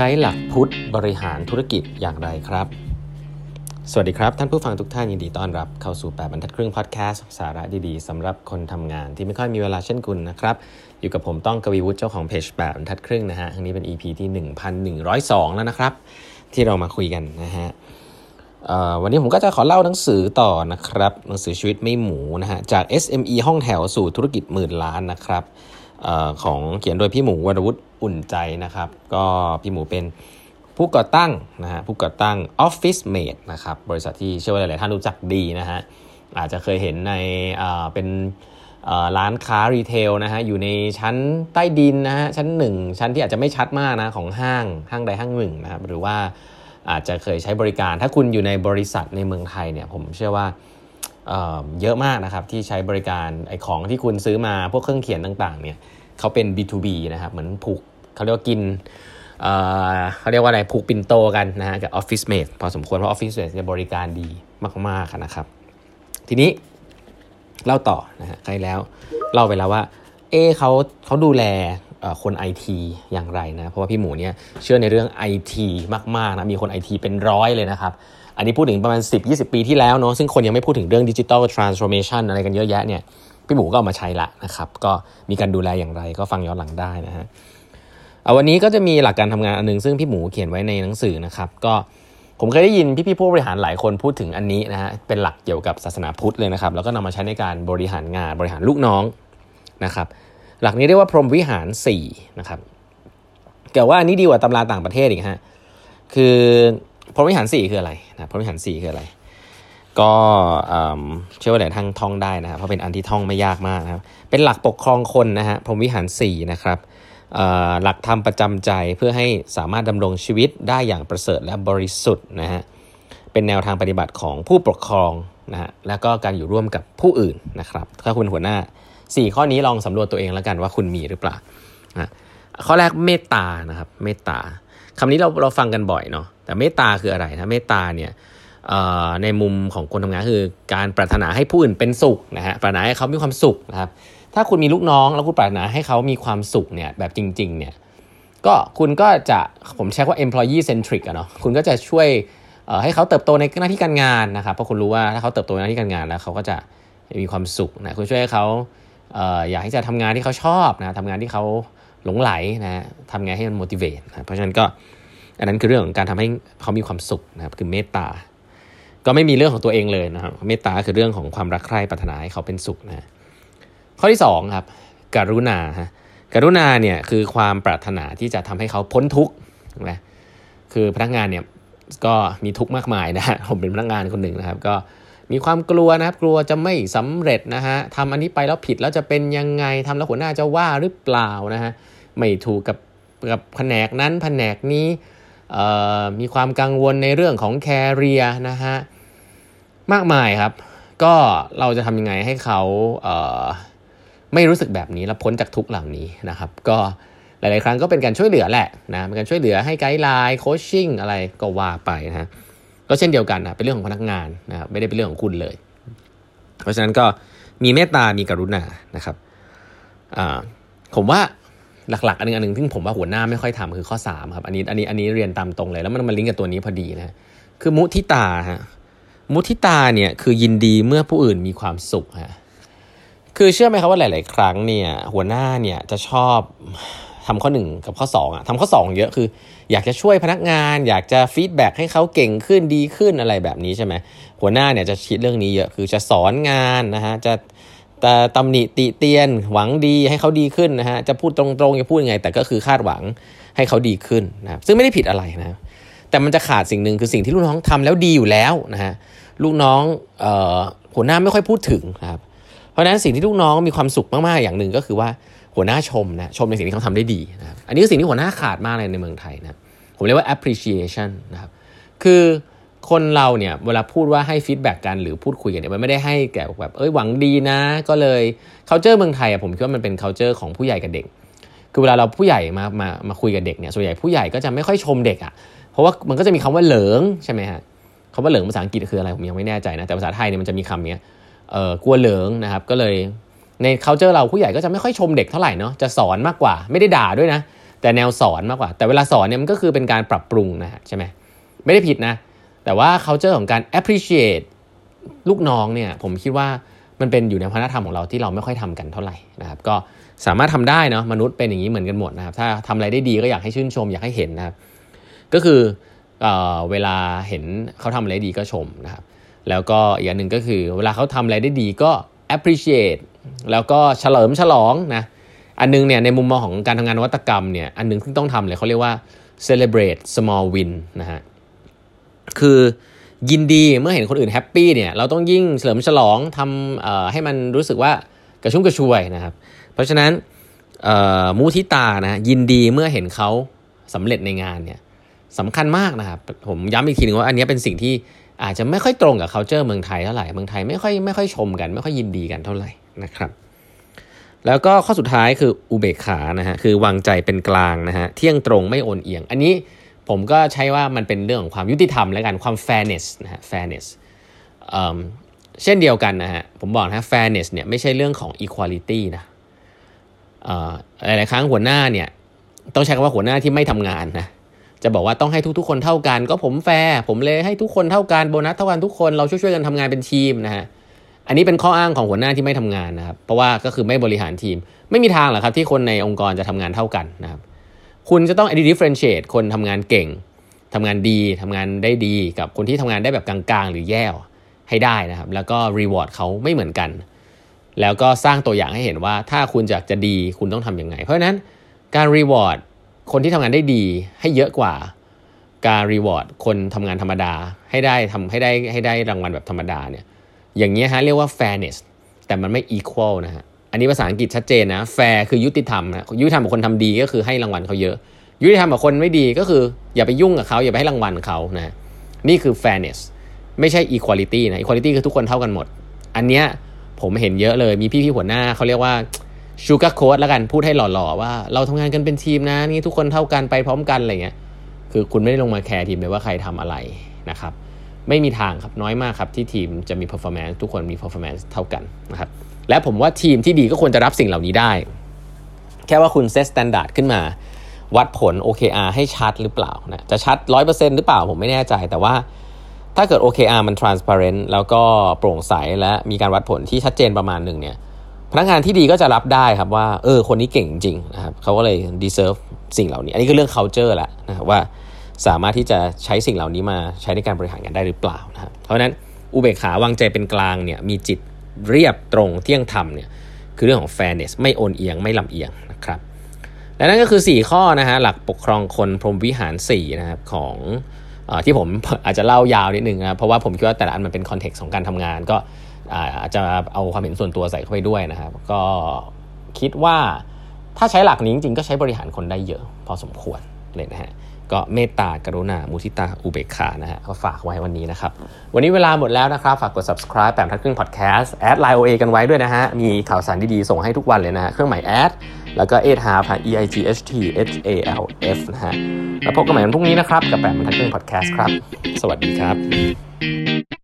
ช้หลักพุทธบริหารธุรกิจอย่างไรครับ สวัสดีครับ ท่านผู้ฟังทุกท่านยินดีต้อนรับเข้าสู่ 8บรรทัดครึ่งพอดแคสต์สาระดีๆสำหรับคนทำงานที่ไม่ค่อยมีเวลาเช่นคุณนะครับ อยู่กับผมต้องกวีวุฒิเจ้าของเพจ8บรรทัดครึ่งนะฮะครั้งนี้เป็น EP ที่ 1102 แล้วนะครับ ที่เรามาคุยกันนะฮะวันนี้ผมก็จะขอเล่าหนังสือต่อนะครับหนังสือชีวิตไม่หมูนะฮะจาก SME ห้องแถวสู่ธุรกิจหมื่นล้านนะครับ อของเขียนโดยพี่หมูวรวุฒิอุ่นใจนะครับ ก็พี่หมูเป็นผู้ก่อตั้งนะฮะผู้ก่อตั้ง Office Mate นะครับบริษัทที่เชื่อว่าหลาย ๆ ท่านรู้จักดีนะฮะอาจจะเคยเห็นในเป็นร้านค้ารีเทลนะฮะอยู่ในชั้นใต้ดินนะฮะชั้นหนึ่งชั้นที่อาจจะไม่ชัดมากนะของห้างห้างใดห้างหนึ่งนะครับหรือว่าอาจจะเคยใช้บริการถ้าคุณอยู่ในบริษัทในเมืองไทยเนี่ยผมเชื่อว่า เยอะมากนะครับที่ใช้บริการไอของที่คุณซื้อมาพวกเครื่องเขียนต่างๆเนี่ยเขาเป็น B2B นะครับเหมือนผูกเขาเรียกว่ากินเขาเรียกว่าอะไรผูกปินโตกันนะฮะกับ Office Mate พอสมควรเพราะ Office Mate จะบริการดีมากๆนะครับ ทีนี้เล่าต่อนะฮะใครแล้วเล่าไปแล้วว่า เอเขาเขาดูแลคนไอทีอย่างไรนะ เพราะว่าพี่หมูเนี่ยเชื่อในเรื่องไอทีมากๆนะมีคนไอทีเป็นร้อยเลยนะครับ อันนี้พูดถึงประมาณ 10-20 ปีที่แล้วเนาะซึ่งคนยังไม่พูดถึงเรื่องดิจิทัลทรานส์โอมชันอะไรกันเยอะแยะเนี่ยพี่หมูก็เอามาใช้ละนะครับ ก็มีการดูแลอย่างไรก็ฟังย้อนหลังได้นะฮะเอาวันนี้ก็จะมีหลักการทำงานอันนึงซึ่งพี่หมูเขียนไว้ในหนังสือนะครับ ก็ผมเคยได้ยินพี่ๆผู้บริหารหลายคนพูดถึงอันนี้นะฮะเป็นหลักเกี่ยวกับศาสนาพุทธเลยนะครับ แล้วก็นำมาใช้ในการบริหารงานบริหารลูกน้องนะครับ หลักนี้เรียกว่าพรหมวิหาร4นะครับแต่ว่าอันนี้ดีกว่าตำราต่างประเทศอีกฮะคือ พรหมวิหาร4คืออะไรนะพรหมวิหาร4คืออะไร ก็เชื่อว่าหลายท่านท่องได้นะครับเพราะเป็นอันที่ท่องไม่ยากมากนะครับเป็นหลักปกครองคนนะฮะพรหมวิหาร4นะครับหลักธรรมประจำใจเพื่อให้สามารถดำรงชีวิตได้อย่างประเสริฐและบริสุทธิ์นะฮะเป็นแนวทางปฏิบัติของผู้ปกครองนะฮะแล้วก็การอยู่ร่วมกับผู้อื่นนะครับถ้าคุณหัวหน้า 4 ข้อนี้ลองสำรวจตัวเองแล้วกันว่าคุณมีหรือเปล่านะข้อแรกเมตตานะครับเมตตาคำนี้เราเราฟังกันบ่อยเนาะ แต่เมตตาคืออะไรนะเมตตาเนี่ยในมุมของคนทำงานคือการปรารถนาให้ผู้อื่นเป็นสุขนะฮะปรารถนาให้เขามีความสุขนะครับถ้าคุณมีลูกน้องแล้วคุณปรารถนาให้เขามีความสุขเนี่ยแบบจริง ๆ เนี่ยก็คุณก็จะผมใช้ว่า employee centric อะเนาะคุณก็จะช่วยให้เขาเติบโตในหน้าที่การงานนะครับเพราะคุณรู้ว่าถ้าเขาเติบโตในหน้าที่การงานแล้วเขาก็จะมีความสุขนะคุณช่วยให้เขาอยากที่จะทำงานที่เขาชอบนะทำงานที่เขาหลงไหลนะทำไงให้มัน motivate นะเพราะฉะนั้นก็ อันนั้นคือเรื่องของการทำให้เขามีความสุขนะครับคือเมตตา ก็ไม่มีเรื่องของตัวเองเลยนะครับเมตตาคือเรื่องของความรักใคร่ปรารถนาให้เขาเป็นสุขนะข้อที่2ครับกรุณาฮะกรุณาเนี่ยคือความปรารถนาที่จะทำให้เขาพ้นทุกข์นะคือพนักงานเนี่ยก็มีทุกข์มากมายนะฮะผมเป็นพนักงานคนหนึ่งนะครับ ก็มีความกลัวนะครับ กลัวจะไม่สำเร็จนะฮะทำอันนี้ไปแล้วผิดแล้วจะเป็นยังไงทำแล้วหัวหน้าจะว่าหรือเปล่านะฮะไม่ถูกกับกับแผนกนั้นแผนกนี้ มีความกังวลในเรื่องของแคเรียนะฮะมากมายครับ ก็เราจะทำยังไงให้เขาเไม่รู้สึกแบบนี้และพ้นจากทุกเหล่านี้นะครับ ก็หลาย ๆ ครั้งก็เป็นการช่วยเหลือแหละนะเป็นการช่วยเหลือให้ไกด์ไลน์โคชชิ่งอะไรก็ว่าไปนะฮะก็เช่นเดียวกันนะเป็นเรื่องของพนักงานนะครับไม่ได้เป็นเรื่องของคุณเลย เพราะฉะนั้นก็มีเมตตามีกรุณานะครับผมว่า หลักๆ อันนึงอันนึงที่ผมว่าหัวหน้าไม่ค่อยทำคือข้อ3ครับอันนี้อันนี้อันนี้เรียนตามตรงเลย แล้วมันมาลิงก์กับตัวนี้พอดีนะคือมุทิตาฮะมุทิตาเนี่ยคือยินดีเมื่อผู้อื่นมีความสุขฮะคือเชื่อไหมครับว่าหลาย ๆ ครั้งเนี่ย หัวหน้าเนี่ยจะชอบทำข้อหนึ่งกับข้อ2อะทำข้อ 2 เยอะคือ อยากจะช่วยพนักงาน อยากจะ feedback ให้เขาเก่งขึ้นดีขึ้นอะไรแบบนี้ใช่ไหมหัวหน้าเนี่ยจะคิดเรื่องนี้เยอะคือจะสอนงานนะฮะจะ แต่ตำหนิติเตียนหวังดีให้เขาดีขึ้นนะฮะจะพูดตรงๆจะพูดยังไง แต่ก็คือคาดหวังให้เขาดีขึ้นนะซึ่งไม่ได้ผิดอะไรนะแต่มันจะขาดสิ่งหนึ่งคือสิ่งที่ลูกน้องทำแล้วดีอยู่แล้วนะฮะลูกน้องออหัวหน้าไม่ค่อยพูดถึงนะครับเพราะฉะนั้นสิ่งที่ลูกน้องมีความสุขมากๆอย่างหนึ่งก็คือว่าหัวหน้าชมนะชมในสิ่งที่เขาทำได้ดีนะครับอันนี้คือสิ่งที่หัวหน้าขาดมากเลยในเมืองไทยนะผมเรียกว่า appreciation นะครับคือ คนเราเนี่ยเวลาพูดว่าให้ feedback กันหรือพูดคุยกันเนี่ยมันไม่ได้ให้แก่แบบเอ้ยหวังดีนะ ก็เลย c u เจอร์เมืองไทยอะผมคิดว่ามันเป็น c u เจอร์ของผู้ใหญ่กับเด็ก คือเวลาเราผู้ใหญ่มามามาคุยกับเด็กเนี่ยส่วนใหญ่ผู้ใหญ่ก็จะไม่ค่อยชมเด็กอะเพราะว่ามันก็จะมีคำว่าเหลิงใช่ไหมฮะคำว่าเหลิงภาษาอังกฤษคืออะไรผมยังไม่แน่ใจนะแต่ภาษาไทยเนี่ยมันจะมีคำเนี้ยเออกลัวเหลิงนะครับก็เลยใน c u เจอร์เราผู้ใหญ่ก็จะไม่ค่อยชมเด็กเท่าไหร่เนาะจะสอนมากกว่าไม่ได้ด่าด้วยนะ แต่แนวสอนมากกว่า แต่เวลาสอนเนี่ยมันก็คือเป็นการปรับปรุงนะฮะใช่ไหมไม่ได้ผิดนะ แต่ว่า culture ของการ appreciate ลูกน้องเนี่ยผมคิดว่ามันเป็นอยู่ในวัฒนธรรมของเราที่เราไม่ค่อยทำกันเท่าไหร่นะครับก็สามารถทำได้เนาะมนุษย์เป็นอย่างนี้เหมือนกันหมดนะครับถ้าทำอะไรได้ดีก็อยากให้ชื่นชม อยากให้เห็นนะครับก็คือเอเวลาเห็นเขาทำอะไรดีก็ชมนะครับแล้วก็อีกอันหนึ่งก็คือ เวลาเขาทำอะไรได้ดีก็ appreciate แล้วก็เฉลิมฉลองนะอันนึงเนี่ยในมุมมองของการทำงานนวัตกรรมเนี่ยอันนึงที่ต้องทำเลยเขาเรียกว่า celebrate small win นะฮะ คือยินดีเมื่อเห็นคนอื่นแฮปปี้เนี่ยเราต้องยิ่งเฉลิมฉลองทำให้มันรู้สึกว่ากระชุ่มกระชวยนะครับ เพราะฉะนั้นมูทิตานะยินดีเมื่อเห็นเขาสำเร็จในงานเนี่ยสำคัญมากนะครับ ผมย้ำอีกทีนึงว่าอันนี้เป็นสิ่งที่อาจจะไม่ค่อยตรงกับ culture เมืองไทยเท่าไหร่เมืองไทยไม่ค่อยไม่ค่อยชมกัน ไม่ค่อยยินดีกันเท่าไหร่นะครับ แล้วก็ข้อสุดท้ายคืออุเบกขานะฮะคือวางใจเป็นกลางนะฮะเที่ยงตรงไม่โอนเอียง อันนี้ ผมก็ใช้ว่ามันเป็นเรื่องของความยุติธรรมและกันความ fairness นะฮะ fairness เช่นเดียวกันนะฮะผมบอกนะ fairness เนี่ยไม่ใช่เรื่องของ equality นะหลายๆครั้งหัวหน้าเนี่ยต้องใช้คำว่าหัวหน้าที่ไม่ทำงานนะจะบอกว่าต้องให้ทุกๆ คนเท่ากัน ก็ผมแฟร์ผมเลยให้ทุกคนเท่ากันโบนัสเท่ากันทุกคนเราช่วยๆกันทำงานเป็นทีมนะฮะอันนี้เป็นข้ออ้างของหัวหน้าที่ไม่ทำงานนะครับเพราะว่าก็คือไม่บริหารทีม ไม่มีทางหรอกครับที่คนในองค์กรจะทำงานเท่ากันนะครับ คุณจะต้อง differentiate คนทำงานเก่งทำงานดีทำงานได้ดีกับคนที่ทำงานได้แบบกลางๆ หรือแย่ให้ได้นะครับ แล้วก็ reward เขาไม่เหมือนกัน แล้วก็สร้างตัวอย่างให้เห็นว่าถ้าคุณอยากจะดีคุณต้องทํำยังไง เพราะฉะนั้นการ reward คนที่ทำงานได้ดีให้เยอะกว่าการ reward คนทำงานธรรมดาให้ได้ทำให้ได้ให้ได้รางวัลแบบธรรมดาเนี่ยอย่างนี้ฮะเรียกว่า fairness แต่มันไม่ equal นะฮะ อันนี้ภาษาอังกฤษชัดเจนนะ fair คือยุติธรรมนะยุติธรรมกับคนทำดีก็คือให้รางวัลเขาเยอะ ยุติธรรมกับคนไม่ดีก็คือ อย่าไปยุ่งกับเขาอย่าไปให้รางวัลเขานะนี่คือ fairness ไม่ใช่ equality นะ equality คือทุกคนเท่ากันหมด อันเนี้ยผมเห็นเยอะเลยมีพี่ๆหัวหน้าเขาเรียกว่า sugarcoat แล้วกันพูดให้หล่อๆว่า เราทำงานกันเป็นทีมนะนี่ทุกคนเท่ากันไปพร้อมกันอะไรเงี้ยคือคุณไม่ได้ลงมาแคร์ทีมเลยว่าใครทำอะไรนะครับไม่มีทางครับน้อยมากครับที่ทีมจะมี performance ทุกคนมี performance เท่ากันนะครับ และผมว่าทีมที่ดีก็ควรจะรับสิ่งเหล่านี้ได้ แค่ว่าคุณ set standard ขึ้นมา วัดผล OKR ให้ชัดหรือเปล่านะจะชัด 100%หรือเปล่าผมไม่แน่ใจ แต่ว่าถ้าเกิด OKR มัน transparent แล้วก็โปร่งใสและมีการวัดผลที่ชัดเจนประมาณหนึ่งเนี่ยพนักงานที่ดีก็จะรับได้ครับว่าเออคนนี้เก่งจริงนะครับเขาก็เลย deserve สิ่งเหล่านี้ อันนี้คือเรื่อง culture แหละนะว่าสามารถที่จะใช้สิ่งเหล่านี้มาใช้ในการบริหารงานได้หรือเปล่านะครับเพราะฉะนั้นอุเบกขาวางใจเป็นกลางเนี่ยมีจิต เรียบตรงเที่ยงธรรมเนี่ยคือเรื่องของ fairness ไม่โอนเอียงไม่ลำเอียงนะครับและนั่นก็คือ 4 ข้อนะฮะหลักปกครองคนพรหมวิหาร4นะครับของอที่ผมอาจจะเล่ายาวนิดนึงนะเพราะว่าผมคิดว่าแต่ละอันมันเป็น context ของการทำงาน ก็อาจจะเอาความเห็นส่วนตัวใส่เข้าไปด้วยนะครับก็คิดว่าถ้าใช้หลักนี้จริงๆก็ใช้บริหารคนได้เยอะ พอสมควรเลยนะฮะ ก็เมตตากรุณา มุทิตา อุเบกขานะฮะก็ฝากไว้วันนี้นะครับ วันนี้เวลาหมดแล้วนะครับ ฝากกด subscribe แปดบรรทัดครึ่ง podcast add LINE OA กันไว้ด้วยนะฮะ มีข่าวสารดีๆ ส่งให้ทุกวันเลยนะฮะ เครื่องหมายแอด แล้วก็เอทฮาร์ e i g h t h a l f นะฮะ แล้วพบกันใหม่วันพรุ่งนี้นะครับ กับแปมทักครึ่ง podcast ครับ สวัสดีครับ